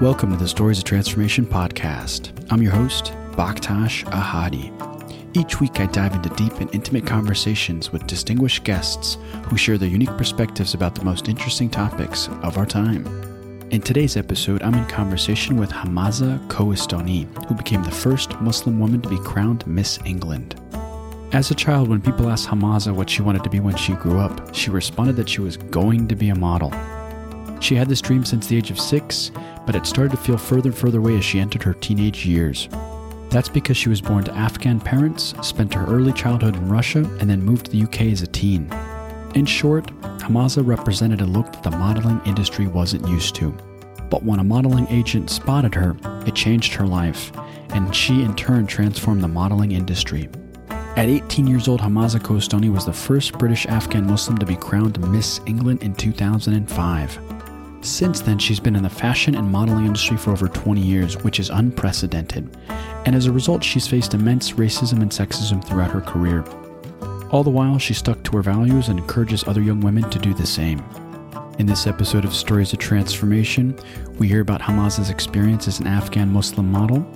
Welcome to the Stories of Transformation podcast. I'm your host, Baktash Ahadi. Each week, I dive into deep and intimate conversations with distinguished guests who share their unique perspectives about the most interesting topics of our time. In today's episode, I'm in conversation with Hammasa Kohestani, who became the first Muslim woman to be crowned Miss England. As a child, when people asked Hammasa what she wanted to be when she grew up, she responded that she was going to be a model. She had this dream since the age of six, but it started to feel further and further away as she entered her teenage years. That's because she was born to Afghan parents, spent her early childhood in Russia, and then moved to the UK as a teen. In short, Hammasa represented a look that the modeling industry wasn't used to. But when a modeling agent spotted her, it changed her life, and she in turn transformed the modeling industry. At 18 years old, Hammasa Kohestani was the first British Afghan Muslim to be crowned Miss England in 2005. Since then, she's been in the fashion and modeling industry for over 20 years, which is unprecedented. And as a result, she's faced immense racism and sexism throughout her career. All the while, she stuck to her values and encourages other young women to do the same. In this episode of Stories of Transformation, we hear about Hammasa's experience as an Afghan Muslim model,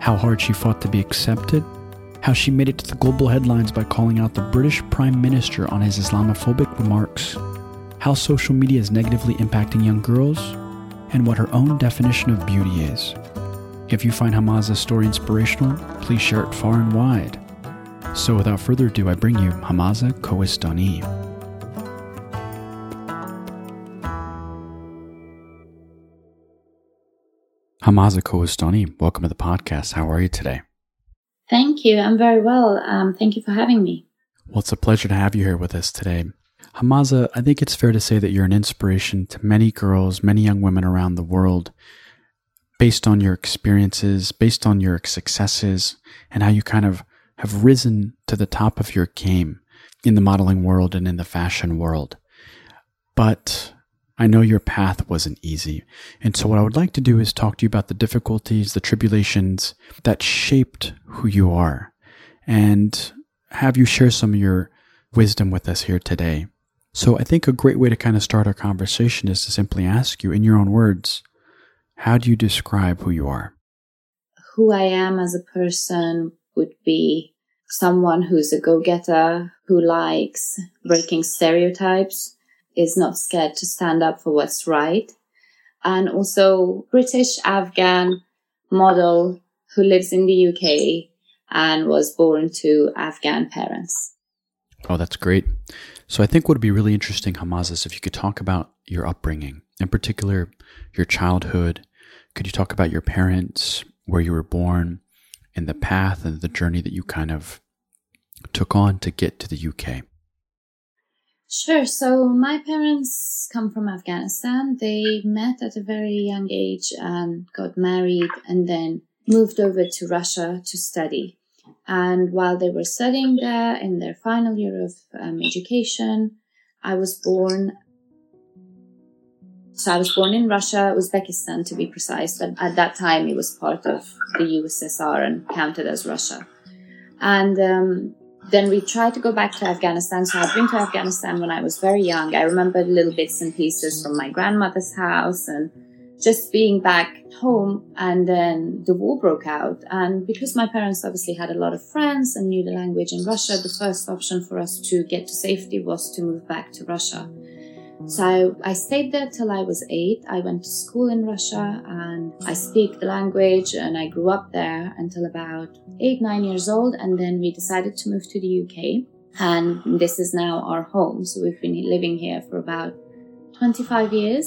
how hard she fought to be accepted, how she made it to the global headlines by calling out the British Prime Minister on his Islamophobic remarks, how social media is negatively impacting young girls, and what her own definition of beauty is. If you find Hammasa's story inspirational, please share it far and wide. So without further ado, I bring you Hammasa Kohestani. Hammasa Kohestani, welcome to the podcast. How are you today? Thank you. I'm very well. Um, thank you for having me. Well, it's a pleasure to have you here with us today. Hammasa, I think it's fair to say that you're an inspiration to many girls, many young women around the world, based on your experiences, based on your successes, and how you kind of have risen to the top of your game in the modeling world and in the fashion world. But I know your path wasn't easy. And so, what I would like to do is talk to you about the difficulties, the tribulations that shaped who you are, and have you share some of your wisdom with us here today. So I think a great way to kind of start our conversation is to simply ask you in your own words, how do you describe who you are? Who I am as a person would be someone who's a go-getter, who likes breaking stereotypes, is not scared to stand up for what's right, and also British Afghan model who lives in the UK and was born to Afghan parents. Oh, that's great. So I think what would be really interesting, Hammasa, is if you could talk about your upbringing, in particular your childhood. Could you talk about your parents, where you were born, and the path and the journey that you kind of took on to get to the UK? Sure. So my parents come from Afghanistan. They met at a very young age and got married and then moved over to Russia to study. And while they were studying there in their final year of um, education, I was born. So I was born in Russia, Uzbekistan to be precise, but at that time it was part of the USSR and counted as Russia. And um, then we tried to go back to Afghanistan. So I'd been to Afghanistan when I was very young. I remember little bits and pieces from my grandmother's house and just being back home and then the war broke out. And because my parents obviously had a lot of friends and knew the language in Russia, the first option for us to get to safety was to move back to Russia. So I, stayed there till I was eight. I went to school in Russia and I speak the language and I grew up there until about eight, nine years old. And then we decided to move to the UK. And this is now our home. So we've been living here for about 25 years.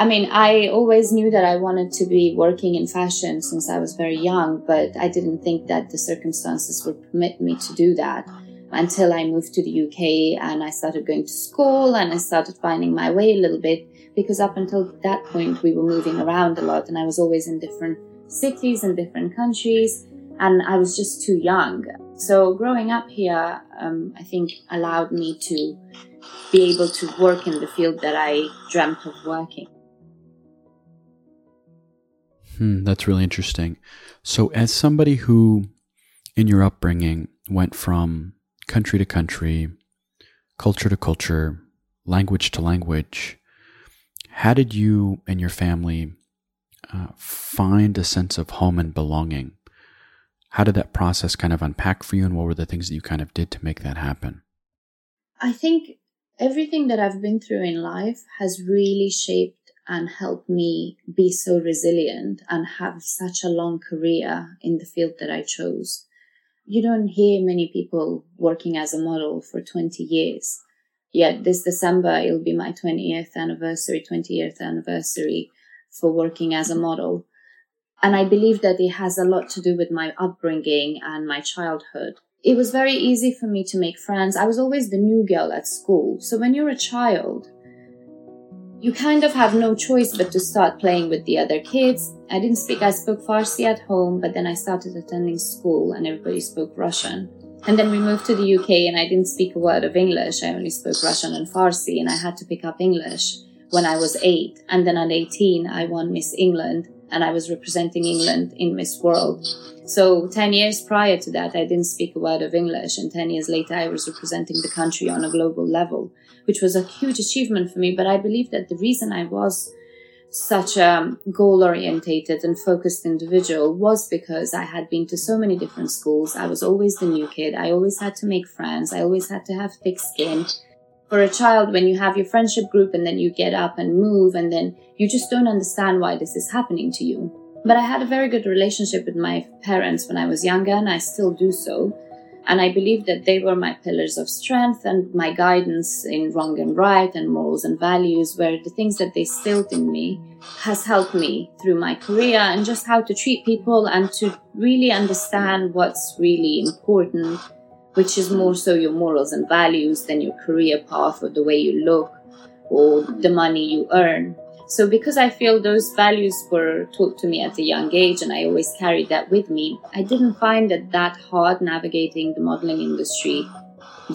I mean, I always knew that I wanted to be working in fashion since I was very young, but I didn't think that the circumstances would permit me to do that until I moved to the UK and I started going to school and I started finding my way a little bit because up until that point we were moving around a lot and I was always in different cities and different countries and I was just too young. So growing up here, um, I think allowed me to be able to work in the field that I dreamt of working. Hmm, that's really interesting. So, as somebody who, in your upbringing, went from country to country, culture to culture, language to language, how did you and your family uh, find a sense of home and belonging. How did that process kind of unpack for you, and what were the things that you kind of did to make that happen? I think everything that I've been through in life has really shaped and helped me be so resilient and have such a long career in the field that I chose. You don't hear many people working as a model for 20 years. Yet this December, it'll be my 20th anniversary, 20th anniversary for working as a model. And I believe that it has a lot to do with my upbringing and my childhood. It was very easy for me to make friends. I was always the new girl at school. So when you're a child, you kind of have no choice but to start playing with the other kids. I didn't speak, I spoke Farsi at home, but then I started attending school and everybody spoke Russian. And then we moved to the UK and I didn't speak a word of English. I only spoke Russian and Farsi and I had to pick up English when I was eight. And then at 18, I won Miss England and I was representing England in Miss World. So 10 years prior to that, I didn't speak a word of English. And 10 years later, I was representing the country on a global level, which was a huge achievement for me. But I believe that the reason I was such a goal orientated and focused individual was because I had been to so many different schools. I was always the new kid. I always had to make friends. I always had to have thick skin for a child when you have your friendship group and then you get up and move and then you just don't understand why this is happening to you. But I had a very good relationship with my parents when I was younger and I still do so. And I believe that they were my pillars of strength and my guidance in wrong and right and morals and values, where the things that they instilled in me has helped me through my career and just how to treat people and to really understand what's really important which is more so your morals and values than your career path or the way you look or the money you earn. So, because I feel those values were taught to me at a young age and I always carried that with me, I didn't find it that hard navigating the modeling industry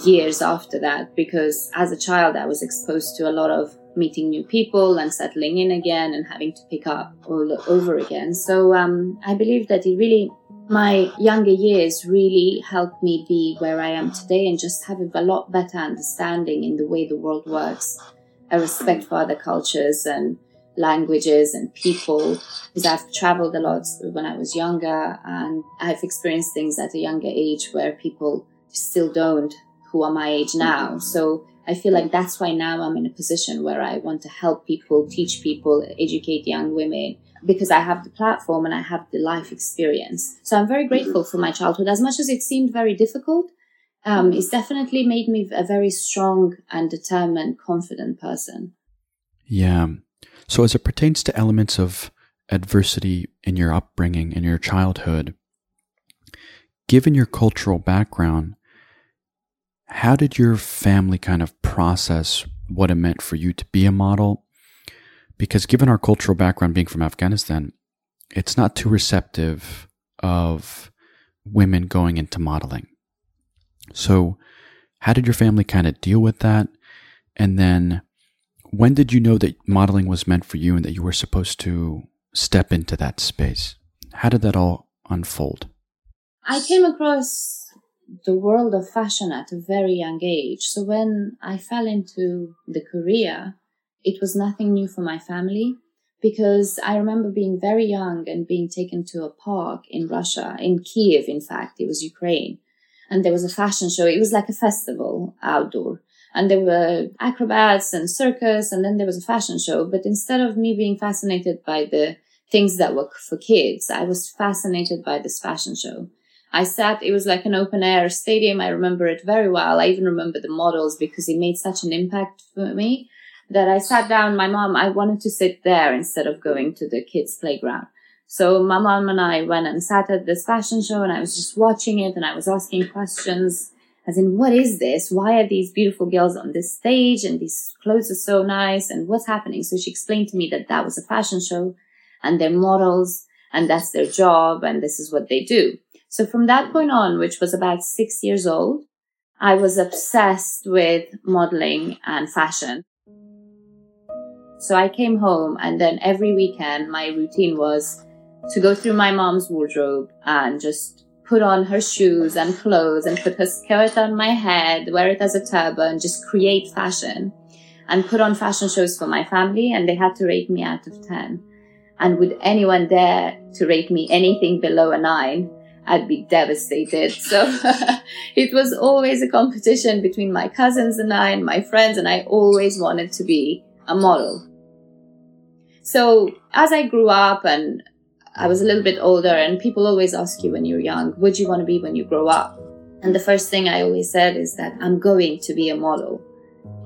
years after that because as a child I was exposed to a lot of meeting new people and settling in again and having to pick up all over again. So um, I believe that it really my younger years really helped me be where I am today and just have a lot better understanding in the way the world works, a respect for other cultures and languages and people because I've traveled a lot when I was younger and I've experienced things at a younger age where people still don't who are my age now. Mm-hmm. So I feel like that's why now I'm in a position where I want to help people, teach people, educate young women because I have the platform and I have the life experience. So I'm very mm-hmm. grateful for my childhood. As much as it seemed very difficult, um, mm-hmm. it's definitely made me a very strong and determined, confident person. Yeah. So as it pertains to elements of adversity in your upbringing, in your childhood, given your cultural background, how did your family kind of process what it meant for you to be a model because given our cultural background being from Afghanistan, it's not too receptive of women going into modeling. So, how did your family kind of deal with that? And then, when did you know that modeling was meant for you and that you were supposed to step into that space? How did that all unfold? I came across the world of fashion at a very young age. So, when I fell into the career, it was nothing new for my family because I remember being very young and being taken to a park in Russia, in Kiev, in fact, it was Ukraine. And there was a fashion show. It was like a festival outdoor. And there were acrobats and circus, and then there was a fashion show. But instead of me being fascinated by the things that were for kids, I was fascinated by this fashion show. I sat, it was like an open air stadium. I remember it very well. I even remember the models because it made such an impact for me that I sat down. My mom, I wanted to sit there instead of going to the kids' playground. So my mom and I went and sat at this fashion show and I was just watching it and I was asking questions as in, what is this? Why are these beautiful girls on this stage and these clothes are so nice and what's happening? So she explained to me that that was a fashion show and they're models and that's their job and this is what they do. So from that point on, which was about six years old, I was obsessed with modeling and fashion. So I came home and then every weekend my routine was to go through my mom's wardrobe and just put on her shoes and clothes and put her skirt on my head, wear it as a turban, just create fashion and put on fashion shows for my family and they had to rate me out of 10. And would anyone dare to rate me anything below a nine? I'd be devastated. So it was always a competition between my cousins and I and my friends, and I always wanted to be a model. So as I grew up and I was a little bit older, and people always ask you when you're young, what do you want to be when you grow up? And the first thing I always said is that I'm going to be a model.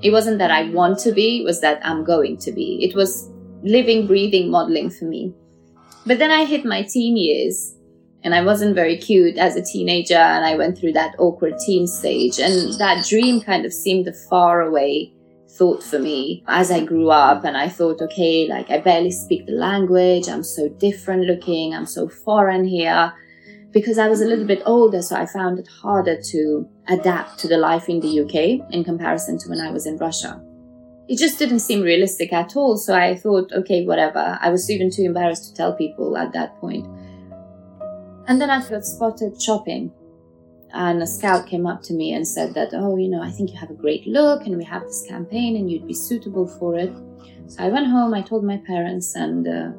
It wasn't that I want to be, it was that I'm going to be. It was living, breathing modeling for me. But then I hit my teen years and I wasn't very cute as a teenager and I went through that awkward teen stage and that dream kind of seemed far away thought for me as I grew up and I thought, okay, like I barely speak the language. I'm so different looking. I'm so foreign here because I was a little bit older. So I found it harder to adapt to the life in the UK in comparison to when I was in Russia. It just didn't seem realistic at all. So I thought, okay, whatever. I was even too embarrassed to tell people at that point. And then I got spotted shopping. And a scout came up to me and said that, oh, you know, I think you have a great look and we have this campaign and you'd be suitable for it. So I went home, I told my parents, and uh,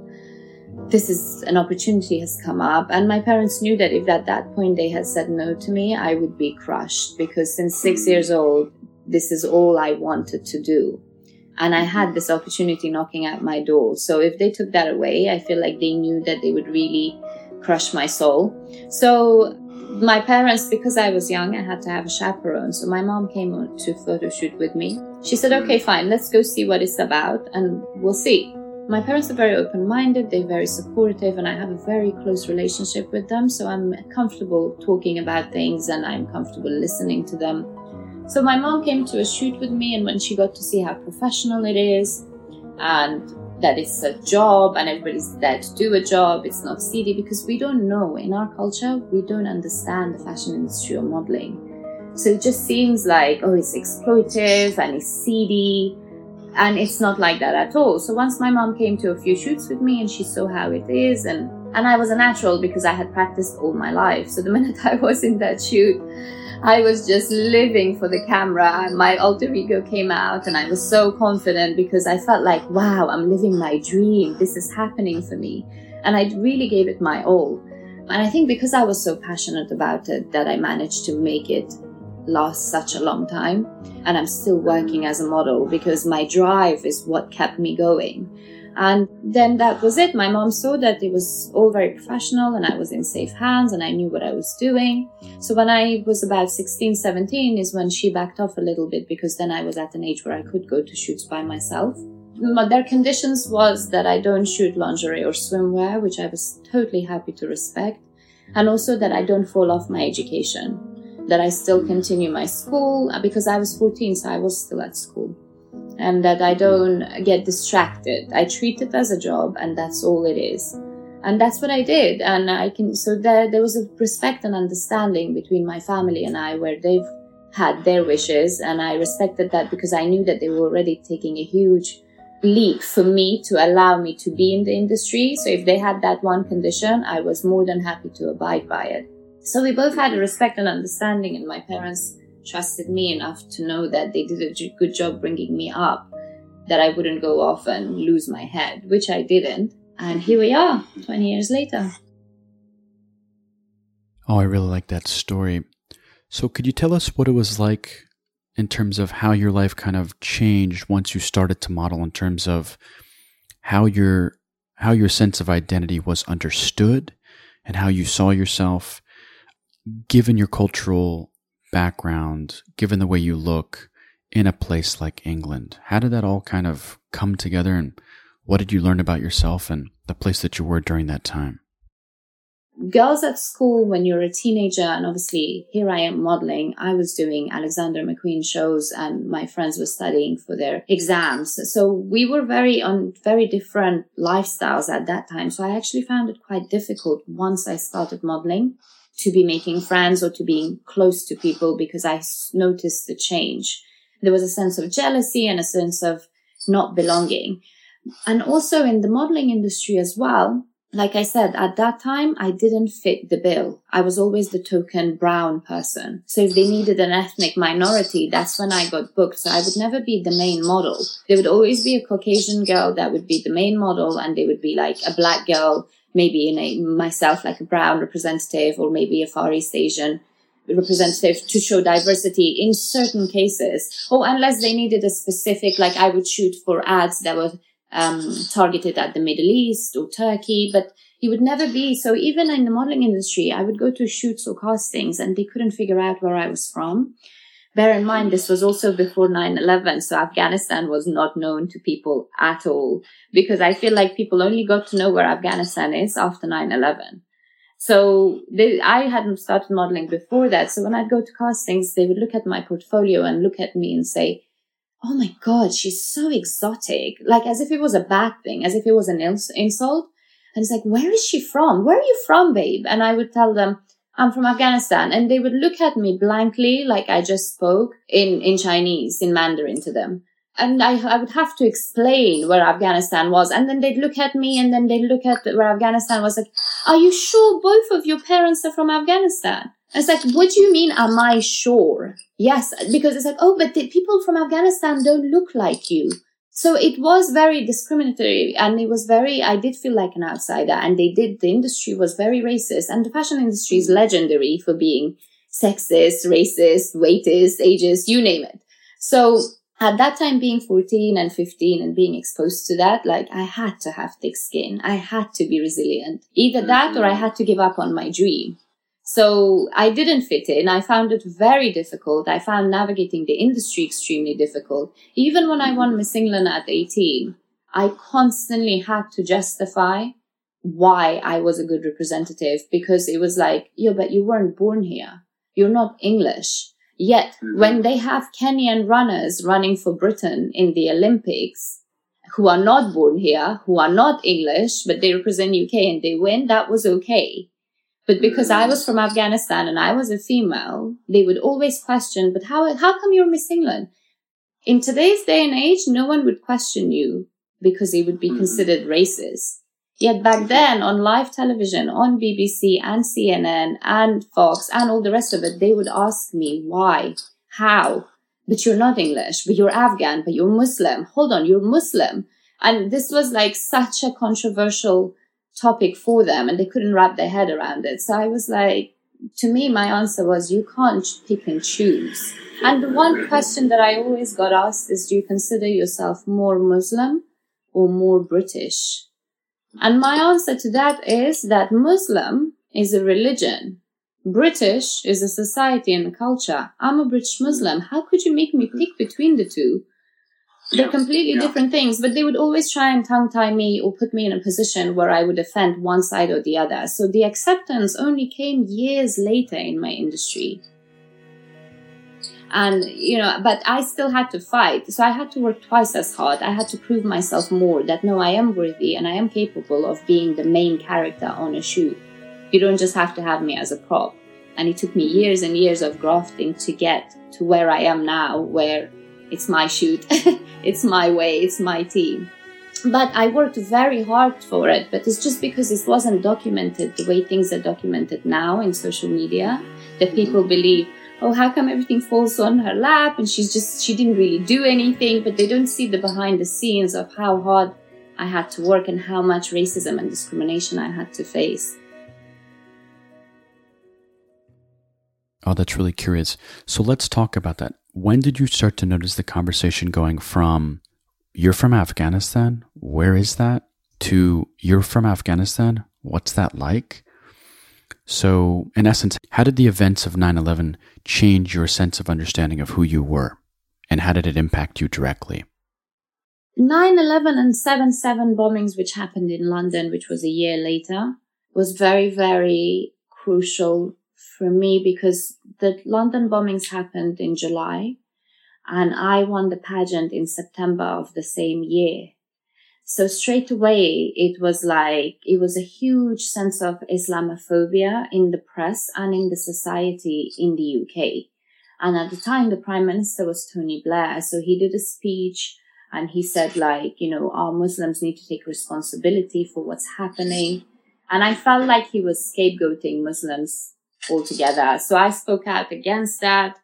this is an opportunity has come up. And my parents knew that if at that point they had said no to me, I would be crushed because since six years old, this is all I wanted to do. And I had this opportunity knocking at my door. So if they took that away, I feel like they knew that they would really crush my soul. So my parents, because I was young, I had to have a chaperone. So my mom came to photo shoot with me. She said, mm. okay, fine, let's go see what it's about and we'll see. My parents are very open minded, they're very supportive, and I have a very close relationship with them. So I'm comfortable talking about things and I'm comfortable listening to them. So my mom came to a shoot with me, and when she got to see how professional it is and that it's a job and everybody's there to do a job. It's not seedy because we don't know in our culture, we don't understand the fashion industry or modeling. So it just seems like, oh, it's exploitative and it's seedy. And it's not like that at all. So once my mom came to a few shoots with me and she saw how it is and and I was a natural because I had practiced all my life. So the minute I was in that shoot, I was just living for the camera. My alter ego came out and I was so confident because I felt like, wow, I'm living my dream. This is happening for me. And I really gave it my all. And I think because I was so passionate about it that I managed to make it last such a long time. And I'm still working as a model because my drive is what kept me going. And then that was it. My mom saw that it was all very professional and I was in safe hands and I knew what I was doing. So when I was about 16, 17 is when she backed off a little bit because then I was at an age where I could go to shoots by myself. But their conditions was that I don't shoot lingerie or swimwear, which I was totally happy to respect. And also that I don't fall off my education, that I still continue my school uh, because I was 14, so I was still at school and that I mm-hmm. don't get distracted. I treat it as a job and that's all it is. And that's what I did. And I can, so there, there was a respect and understanding between my family and I where they've had their wishes. And I respected that because I knew that they were already taking a huge leap for me to allow me to be in the industry. So if they had that one condition, I was more than happy to abide by it. So we both had a respect and understanding and my parents trusted me enough to know that they did a good job bringing me up, that I wouldn't go off and lose my head, which I didn't. And here we are, 20 years later. Oh, I really like that story. So, could you tell us what it was like in terms of how your life kind of changed once you started to model in terms of how your how your sense of identity was understood and how you saw yourself given your cultural background, given the way you look in a place like England? How did that all kind of come together and what did you learn about yourself and the place that you were during that time? Girls at school, when you're a teenager, and obviously here I am modeling, I was doing Alexander McQueen shows and my friends were studying for their exams. So we were very on very different lifestyles at that time. So I actually found it quite difficult once I started modeling to be making friends or to being close to people because I noticed the change. There was a sense of jealousy and a sense of not belonging. And also in the modeling industry as well, like I said, at that time, I didn't fit the bill. I was always the token brown person. So if they needed an ethnic minority, that's when I got booked. So I would never be the main model. There would always be a Caucasian girl that would be the main model and they would be like a black girl, maybe in a, myself like a brown representative or maybe a Far East Asian representative to show diversity in certain cases. Oh, unless they needed a specific, like I would shoot for ads that were um, targeted at the Middle East or Turkey, but he would never be. So even in the modeling industry, I would go to shoots or castings and they couldn't figure out where I was from. Bear in mind, this was also before 9-11. So Afghanistan was not known to people at all because I feel like people only got to know where Afghanistan is after 9-11. So they, I hadn't started modeling before that. So when I'd go to castings, they would look at my portfolio and look at me and say, Oh my God, she's so exotic. Like as if it was a bad thing, as if it was an insult. And it's like, where is she from? Where are you from, babe? And I would tell them, I'm from Afghanistan. And they would look at me blankly, like I just spoke in, in Chinese, in Mandarin to them and I, I would have to explain where Afghanistan was. And then they'd look at me and then they'd look at where Afghanistan was like, are you sure both of your parents are from Afghanistan? And it's like, what do you mean, am I sure? Yes, because it's like, oh, but the people from Afghanistan don't look like you. So it was very discriminatory and it was very, I did feel like an outsider and they did, the industry was very racist and the fashion industry is legendary for being sexist, racist, weightist, ageist, you name it. So at that time being 14 and 15 and being exposed to that like i had to have thick skin. I had to be resilient. Either that or i mm-hmm. had to give up on my dream so i didn't fit in. I found it very difficult. I found navigating the industry extremely difficult. Even when i won miss england at 18 i constantly had to justify why i was a good representative because it was like yeah but you weren't born here. You're not english. Yet mm-hmm. when they have Kenyan runners running for Britain in the Olympics, who are not born here, who are not English, but they represent UK and they win, that was okay. But because I was from Afghanistan and I was a female, they would always question, but how, how come you're Miss England? In today's day and age, no one would question you because it would be mm-hmm. considered racist. Yet back then on live television, on BBC and CNN and Fox and all the rest of it, they would ask me why, how, but you're not English, but you're Afghan, but you're Muslim. Hold on, you're Muslim. And this was like such a controversial topic for them and they couldn't wrap their head around it. So I was like, to me, my answer was you can't pick and choose. And the one question that I always got asked is, do you consider yourself more Muslim or more British? And my answer to that is that Muslim is a religion. British is a society and a culture. I'm a British Muslim. How could you make me pick between the two? They're completely yeah. different things, but they would always try and tongue tie me or put me in a position where I would offend one side or the other. So the acceptance only came years later in my industry. And you know but i still had to fight. So i had to work twice as hard. I had to prove myself more that no i am worthy and i am capable of being the main character on a shoot you don't just have to have me as a prop. And it took me years and years of grafting to get to where i am now where it's my shoot it's my way it's my team but I worked very hard for it, but it's just because it wasn't documented the way things are documented now in social media that mm-hmm. people believe, oh, how come everything falls on her lap and she's just, she didn't really do anything, but they don't see the behind the scenes of how hard I had to work and how much racism and discrimination I had to face. Oh, that's really curious. So let's talk about that. When did you start to notice the conversation going from you're from Afghanistan, where is that, to you're from Afghanistan, what's that like? So, in essence, how did the events of 9 11 change your sense of understanding of who you were? And how did it impact you directly? 9 11 and 7 7 bombings, which happened in London, which was a year later, was very, very crucial for me because the London bombings happened in July and I won the pageant in September of the same year. So straight away, it was like, it was a huge sense of Islamophobia in the press and in the society in the UK. And at the time, the prime minister was Tony Blair. So he did a speech and he said like, you know, our Muslims need to take responsibility for what's happening. And I felt like he was scapegoating Muslims altogether. So I spoke out against that.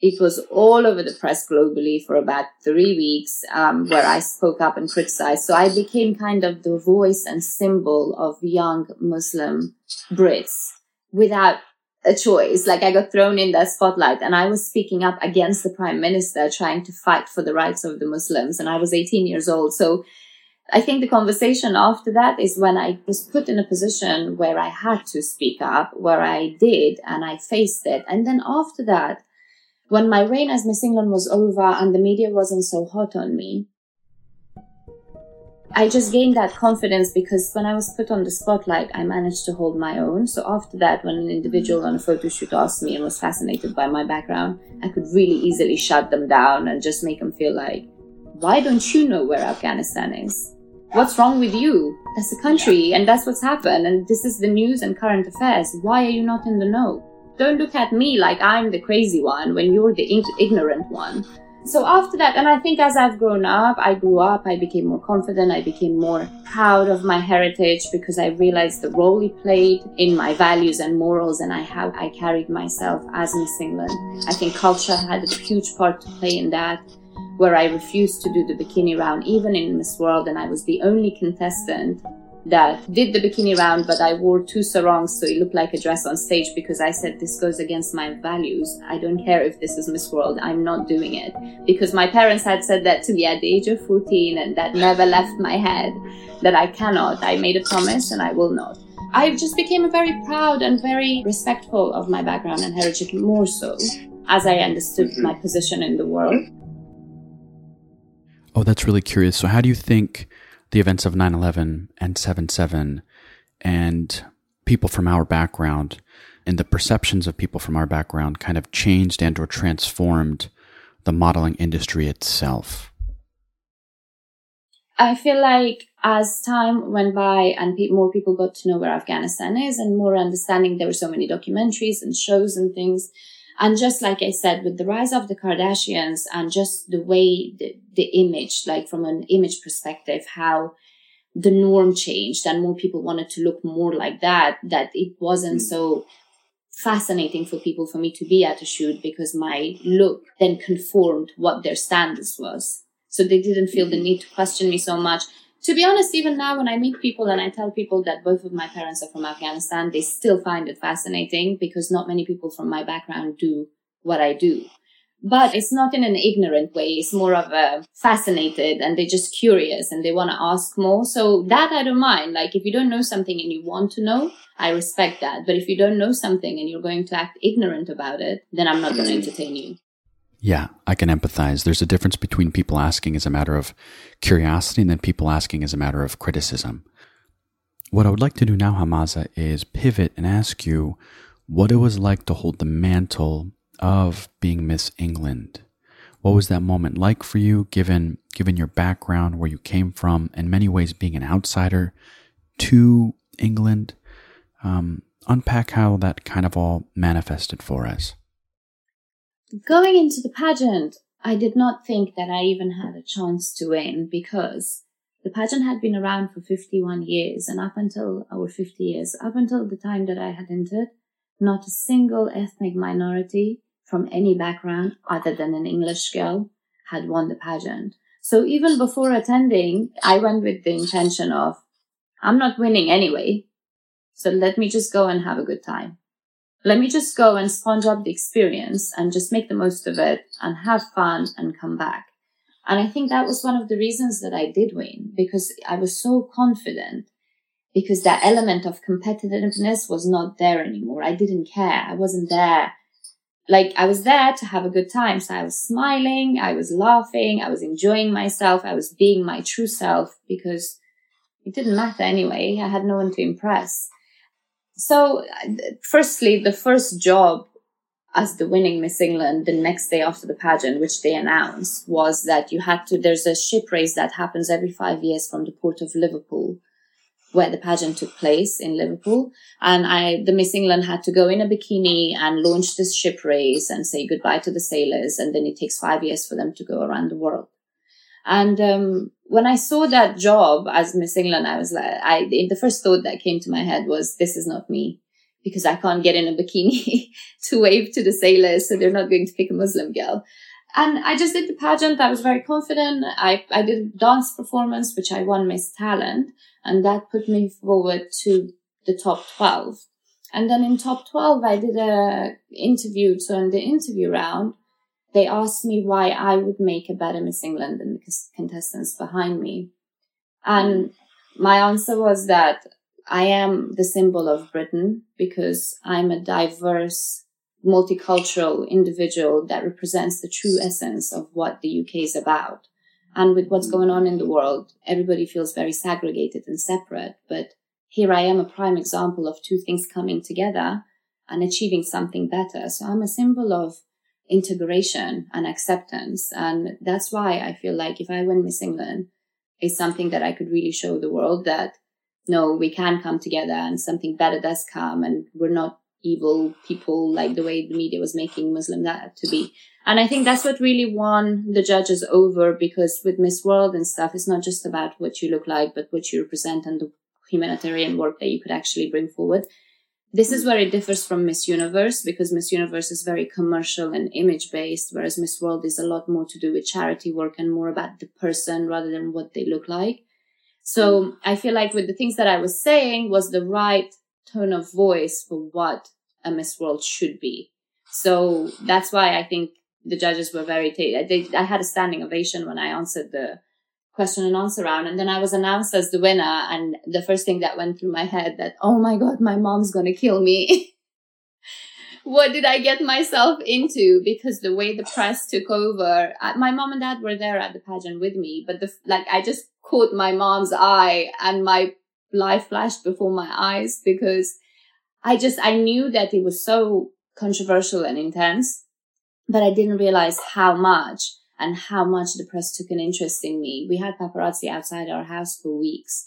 It was all over the press globally for about three weeks, um, where I spoke up and criticized. So I became kind of the voice and symbol of young Muslim Brits without a choice. Like I got thrown in that spotlight and I was speaking up against the prime minister trying to fight for the rights of the Muslims. And I was 18 years old. So I think the conversation after that is when I was put in a position where I had to speak up, where I did and I faced it. And then after that, when my reign as Miss England was over and the media wasn't so hot on me, I just gained that confidence because when I was put on the spotlight, I managed to hold my own. So after that, when an individual on a photo shoot asked me and was fascinated by my background, I could really easily shut them down and just make them feel like, why don't you know where Afghanistan is? What's wrong with you? That's a country and that's what's happened. And this is the news and current affairs. Why are you not in the know? Don't look at me like I'm the crazy one when you're the ignorant one so after that, and I think as I've grown up, I grew up, I became more confident, I became more proud of my heritage because I realized the role it played in my values and morals and I how I carried myself as Miss England. I think culture had a huge part to play in that, where I refused to do the bikini round, even in Miss World, and I was the only contestant that did the bikini round, but I wore two sarongs so it looked like a dress on stage because I said this goes against my values. I don't care if this is Miss World. I'm not doing it because my parents had said that to me at the age of 14 and that never left my head that I cannot. I made a promise and I will not. I just became very proud and very respectful of my background and heritage more so as I understood mm-hmm. my position in the world. Oh, that's really curious. So how do you think the events of 9-11 and 7-7 and people from our background and the perceptions of people from our background kind of changed and or transformed the modeling industry itself i feel like as time went by and pe- more people got to know where afghanistan is and more understanding there were so many documentaries and shows and things and just like I said, with the rise of the Kardashians and just the way the, the image, like from an image perspective, how the norm changed and more people wanted to look more like that, that it wasn't mm. so fascinating for people for me to be at a shoot because my look then conformed what their standards was. So they didn't feel the mm-hmm. need to question me so much to be honest, even now when I meet people and I tell people that both of my parents are from Afghanistan, they still find it fascinating because not many people from my background do what I do. But it's not in an ignorant way. It's more of a fascinated and they're just curious and they want to ask more. So that I don't mind. Like if you don't know something and you want to know, I respect that. But if you don't know something and you're going to act ignorant about it, then I'm not going to entertain you. Yeah, I can empathize. There's a difference between people asking as a matter of curiosity and then people asking as a matter of criticism. What I would like to do now, Hammasa, is pivot and ask you what it was like to hold the mantle of being Miss England. What was that moment like for you, given given your background, where you came from, in many ways being an outsider to England? Um, unpack how that kind of all manifested for us. Going into the pageant, I did not think that I even had a chance to win because the pageant had been around for 51 years and up until our 50 years, up until the time that I had entered, not a single ethnic minority from any background other than an English girl had won the pageant. So even before attending, I went with the intention of, I'm not winning anyway. So let me just go and have a good time let me just go and sponge up the experience and just make the most of it and have fun and come back. And I think that was one of the reasons that I did win because I was so confident because that element of competitiveness was not there anymore. I didn't care. I wasn't there. Like I was there to have a good time. So I was smiling. I was laughing. I was enjoying myself. I was being my true self because it didn't matter anyway. I had no one to impress. So, firstly, the first job as the winning Miss England the next day after the pageant, which they announced, was that you had to, there's a ship race that happens every five years from the port of Liverpool, where the pageant took place in Liverpool. And I, the Miss England had to go in a bikini and launch this ship race and say goodbye to the sailors. And then it takes five years for them to go around the world. And um, when I saw that job as Miss England, I was like, I, the first thought that came to my head was, this is not me because I can't get in a bikini to wave to the sailors. So they're not going to pick a Muslim girl. And I just did the pageant. I was very confident. I, I did a dance performance, which I won Miss Talent. And that put me forward to the top 12. And then in top 12, I did a interview. So in the interview round, they asked me why I would make a better Miss England than the contestants behind me. And my answer was that I am the symbol of Britain because I'm a diverse, multicultural individual that represents the true essence of what the UK is about. And with what's going on in the world, everybody feels very segregated and separate. But here I am a prime example of two things coming together and achieving something better. So I'm a symbol of integration and acceptance. And that's why I feel like if I win Miss England, it's something that I could really show the world that no, we can come together and something better does come and we're not evil people like the way the media was making Muslim that to be. And I think that's what really won the judges over because with Miss World and stuff, it's not just about what you look like, but what you represent and the humanitarian work that you could actually bring forward. This is where it differs from Miss Universe because Miss Universe is very commercial and image based, whereas Miss World is a lot more to do with charity work and more about the person rather than what they look like. So I feel like with the things that I was saying was the right tone of voice for what a Miss World should be. So that's why I think the judges were very, t- they, I had a standing ovation when I answered the question and answer round. And then I was announced as the winner. And the first thing that went through my head that, oh my God, my mom's going to kill me. what did I get myself into? Because the way the press took over, uh, my mom and dad were there at the pageant with me, but the, like, I just caught my mom's eye and my life flashed before my eyes because I just, I knew that it was so controversial and intense, but I didn't realize how much and how much the press took an interest in me. We had paparazzi outside our house for weeks.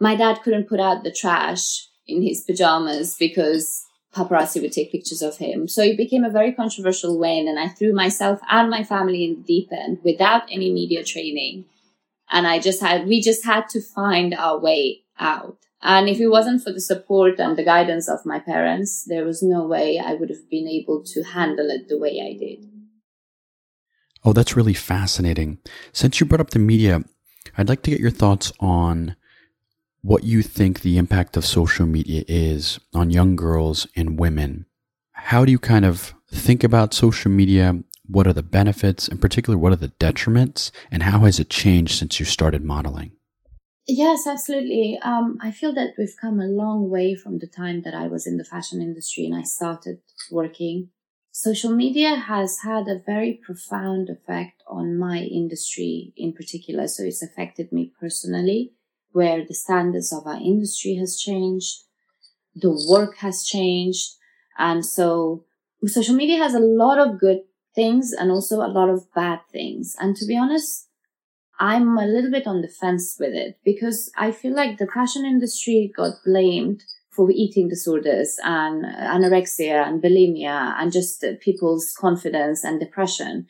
My dad couldn't put out the trash in his pajamas because paparazzi would take pictures of him. So it became a very controversial win and I threw myself and my family in the deep end without any media training. And I just had, we just had to find our way out. And if it wasn't for the support and the guidance of my parents, there was no way I would have been able to handle it the way I did. Oh, that's really fascinating. Since you brought up the media, I'd like to get your thoughts on what you think the impact of social media is on young girls and women. How do you kind of think about social media? What are the benefits? In particular, what are the detriments? And how has it changed since you started modeling? Yes, absolutely. Um, I feel that we've come a long way from the time that I was in the fashion industry and I started working social media has had a very profound effect on my industry in particular. So it's affected me personally, where the standards of our industry has changed, the work has changed. And so social media has a lot of good things and also a lot of bad things. And to be honest, I'm a little bit on the fence with it because I feel like the fashion industry got blamed for eating disorders and anorexia and bulimia and just people's confidence and depression.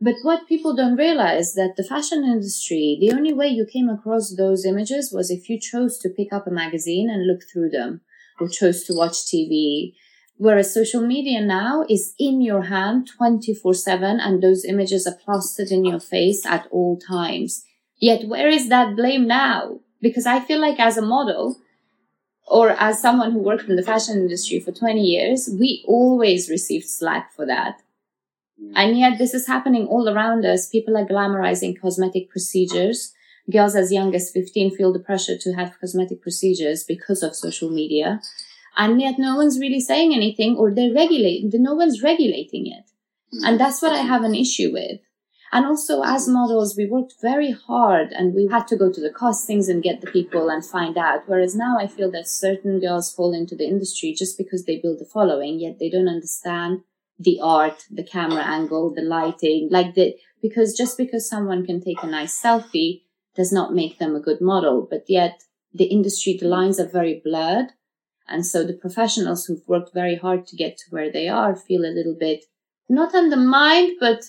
But what people don't realize that the fashion industry, the only way you came across those images was if you chose to pick up a magazine and look through them or chose to watch TV. Whereas social media now is in your hand 24 seven and those images are plastered in your face at all times. Yet where is that blame now? Because I feel like as a model, or as someone who worked in the fashion industry for 20 years, we always received slack for that. Mm. And yet this is happening all around us. People are glamorizing cosmetic procedures. Girls as young as 15 feel the pressure to have cosmetic procedures because of social media. And yet no one's really saying anything or they're regulating, no one's regulating it. And mm. that's what I have an issue with. And also as models, we worked very hard and we had to go to the castings and get the people and find out. Whereas now I feel that certain girls fall into the industry just because they build a following, yet they don't understand the art, the camera angle, the lighting, like the, because just because someone can take a nice selfie does not make them a good model. But yet the industry, the lines are very blurred. And so the professionals who've worked very hard to get to where they are feel a little bit not undermined, but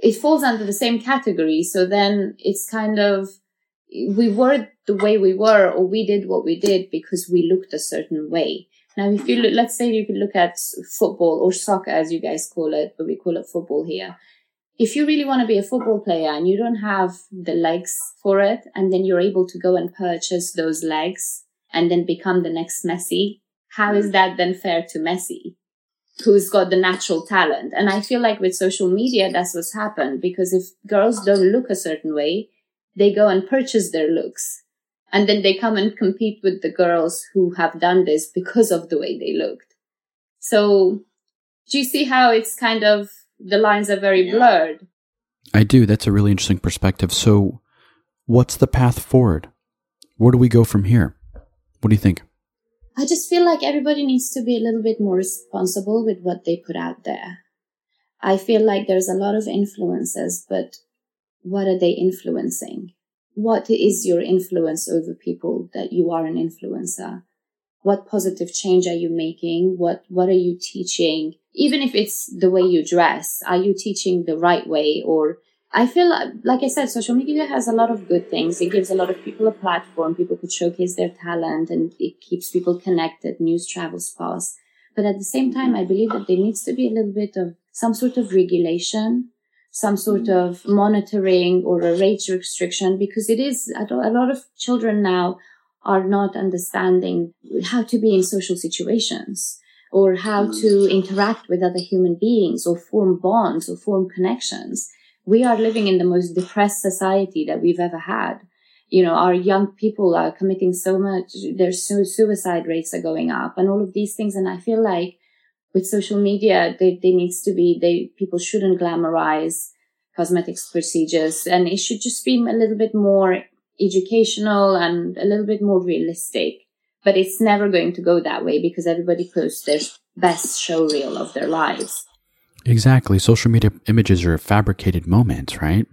it falls under the same category. So then it's kind of we were the way we were or we did what we did because we looked a certain way. Now, if you look, let's say you could look at football or soccer, as you guys call it, but we call it football here. If you really want to be a football player and you don't have the legs for it, and then you're able to go and purchase those legs and then become the next Messi, how is mm-hmm. that then fair to Messi? Who's got the natural talent? And I feel like with social media, that's what's happened because if girls don't look a certain way, they go and purchase their looks and then they come and compete with the girls who have done this because of the way they looked. So do you see how it's kind of the lines are very blurred? I do. That's a really interesting perspective. So what's the path forward? Where do we go from here? What do you think? I just feel like everybody needs to be a little bit more responsible with what they put out there. I feel like there's a lot of influences, but what are they influencing? What is your influence over people that you are an influencer? What positive change are you making? What, what are you teaching? Even if it's the way you dress, are you teaching the right way? Or I feel like, like I said, social media has a lot of good things. It gives a lot of people a platform. People could showcase their talent and it keeps people connected. News travels fast. But at the same time, I believe that there needs to be a little bit of some sort of regulation some sort mm-hmm. of monitoring or a rage restriction because it is a lot of children now are not understanding how to be in social situations or how mm-hmm. to interact with other human beings or form bonds or form connections. We are living in the most depressed society that we've ever had. You know, our young people are committing so much, their suicide rates are going up and all of these things. And I feel like with social media, they, there needs to be, they, people shouldn't glamorize cosmetics procedures and it should just be a little bit more educational and a little bit more realistic. But it's never going to go that way because everybody posts their best show reel of their lives. Exactly. Social media images are fabricated moments, right?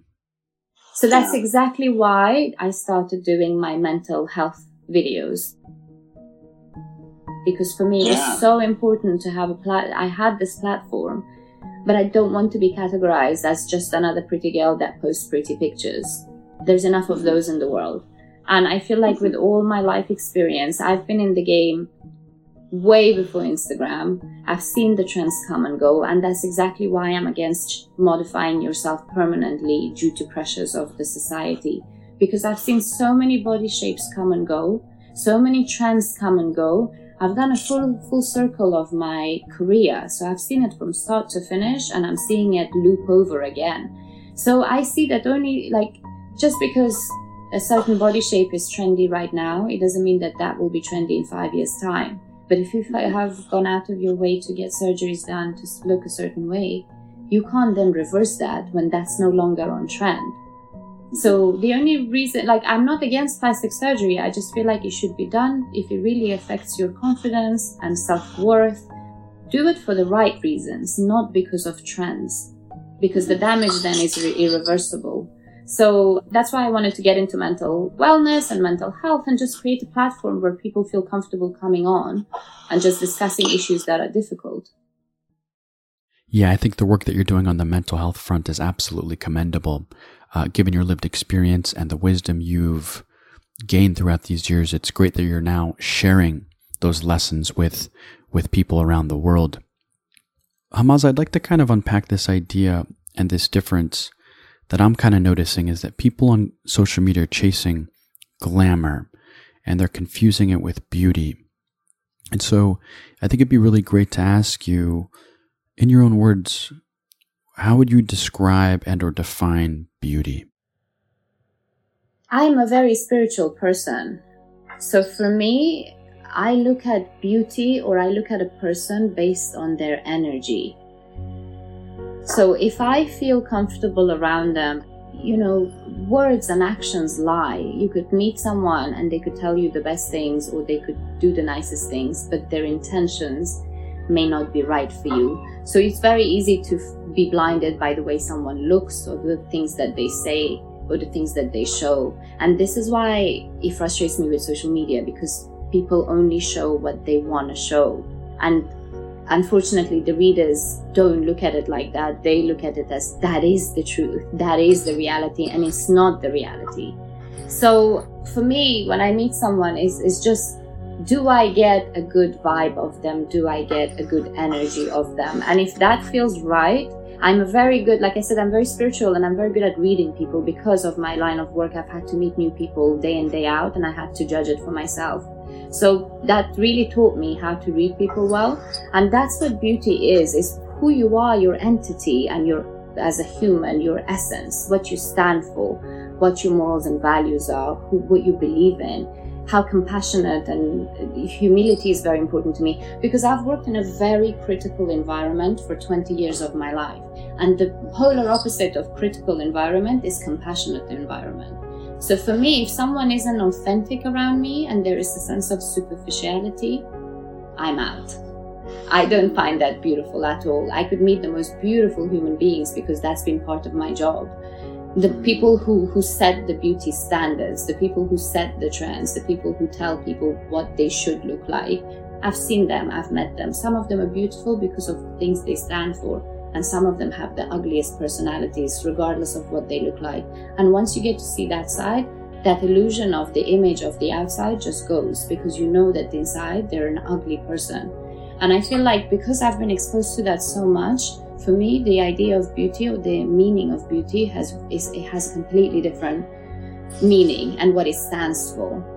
So that's exactly why I started doing my mental health videos because for me it was so important to have a plat. I had this platform, but I don't want to be categorized as just another pretty girl that posts pretty pictures. There's enough of those in the world. And I feel like with all my life experience, I've been in the game way before Instagram. I've seen the trends come and go, and that's exactly why I'm against modifying yourself permanently due to pressures of the society. Because I've seen so many body shapes come and go, so many trends come and go, I've done a full full circle of my career. So I've seen it from start to finish and I'm seeing it loop over again. So I see that only like just because a certain body shape is trendy right now, it doesn't mean that that will be trendy in five years time. But if you have gone out of your way to get surgeries done to look a certain way, you can't then reverse that when that's no longer on trend. So the only reason, like, I'm not against plastic surgery. I just feel like it should be done if it really affects your confidence and self worth. Do it for the right reasons, not because of trends, because the damage then is irreversible. So that's why I wanted to get into mental wellness and mental health and just create a platform where people feel comfortable coming on and just discussing issues that are difficult. Yeah, I think the work that you're doing on the mental health front is absolutely commendable uh, given your lived experience and the wisdom you've gained throughout these years, it's great that you're now sharing those lessons with with people around the world. Hammasa, I'd like to kind of unpack this idea and this difference that I'm kind of noticing is that people on social media are chasing glamour and they're confusing it with beauty. And so I think it'd be really great to ask you, in your own words, how would you describe and or define beauty? I'm a very spiritual person. So for me, I look at beauty or I look at a person based on their energy. So if I feel comfortable around them, you know, words and actions lie. You could meet someone and they could tell you the best things or they could do the nicest things, but their intentions may not be right for you. So it's very easy to f- be blinded by the way someone looks or the things that they say or the things that they show. And this is why it frustrates me with social media because people only show what they want to show. And unfortunately, the readers don't look at it like that. They look at it as that is the truth, that is the reality, and it's not the reality. So for me, when I meet someone, is is just do I get a good vibe of them? Do I get a good energy of them? And if that feels right, I'm a very good, like I said, I'm very spiritual and I'm very good at reading people because of my line of work. I've had to meet new people day in, day out, and I had to judge it for myself. So that really taught me how to read people well. And that's what beauty is, is who you are, your entity and your, as a human, your essence, what you stand for, what your morals and values are, who, what you believe in how compassionate and humility is very important to me because I've worked in a very critical environment for 20 years of my life. And the polar opposite of critical environment is compassionate environment. So for me, if someone isn't authentic around me and there is a sense of superficiality, I'm out. I don't find that beautiful at all. I could meet the most beautiful human beings because that's been part of my job the mm. people who, who set the beauty standards, the people who set the trends, the people who tell people what they should look like. I've seen them, I've met them. Some of them are beautiful because of the things they stand for, and some of them have the ugliest personalities, regardless of what they look like. And once you get to see that side, that illusion of the image of the outside just goes because you know that inside they're an ugly person. And I feel like because I've been exposed to that so much, for me, the idea of beauty or the meaning of beauty has is it has completely different meaning and what it stands for.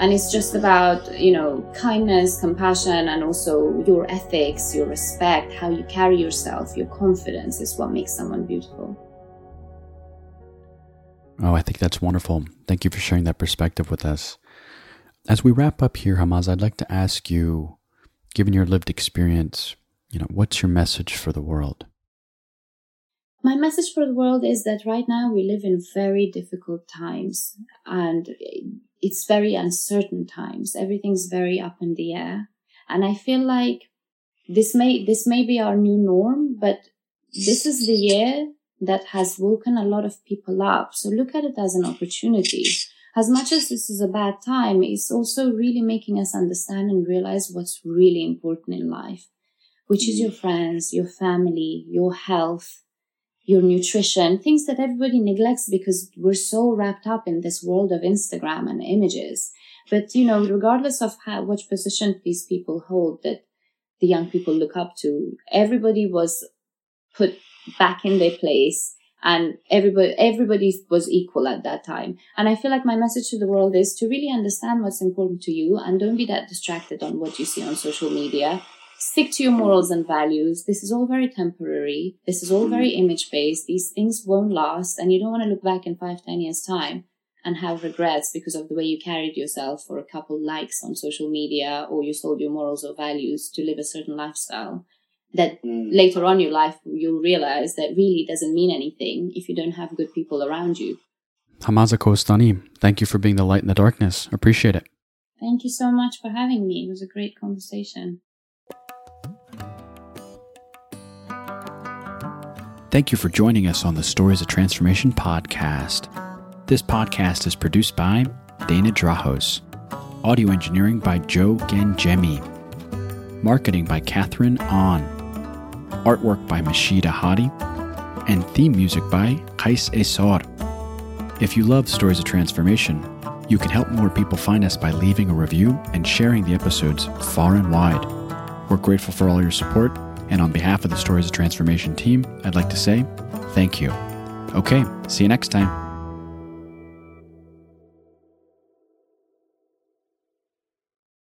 And it's just about, you know, kindness, compassion, and also your ethics, your respect, how you carry yourself, your confidence is what makes someone beautiful. Oh, I think that's wonderful. Thank you for sharing that perspective with us. As we wrap up here, Hammasa, I'd like to ask you, given your lived experience, you know, what's your message for the world? My message for the world is that right now we live in very difficult times and it's very uncertain times. Everything's very up in the air. And I feel like this may, this may be our new norm, but this is the year that has woken a lot of people up. So look at it as an opportunity. As much as this is a bad time, it's also really making us understand and realize what's really important in life which is mm. your friends, your family, your health, your nutrition, things that everybody neglects because we're so wrapped up in this world of Instagram and images. But, you know, regardless of how, which position these people hold that the young people look up to, everybody was put back in their place and everybody, everybody was equal at that time. And I feel like my message to the world is to really understand what's important to you and don't be that distracted on what you see on social media stick to your morals and values. This is all very temporary. This is all very mm-hmm. image based. These things won't last. And you don't want to look back in five, ten years time and have regrets because of the way you carried yourself for a couple likes on social media or you sold your morals or values to live a certain lifestyle that mm. later on in your life you'll realize that really doesn't mean anything if you don't have good people around you. Hammasa Kohestani, thank you for being the light in the darkness. Appreciate it. Thank you so much for having me. It was a great conversation. Thank you for joining us on the Stories of Transformation podcast. This podcast is produced by Dana Drahos, audio engineering by Joe Gangemi, marketing by Katherine An, artwork by Mashida Hadi, and theme music by Qais Essar. If you love Stories of Transformation, you can help more people find us by leaving a review and sharing the episodes far and wide. We're grateful for all your support and on behalf of the Stories of Transformation team, I'd like to say thank you. Okay, see you next time.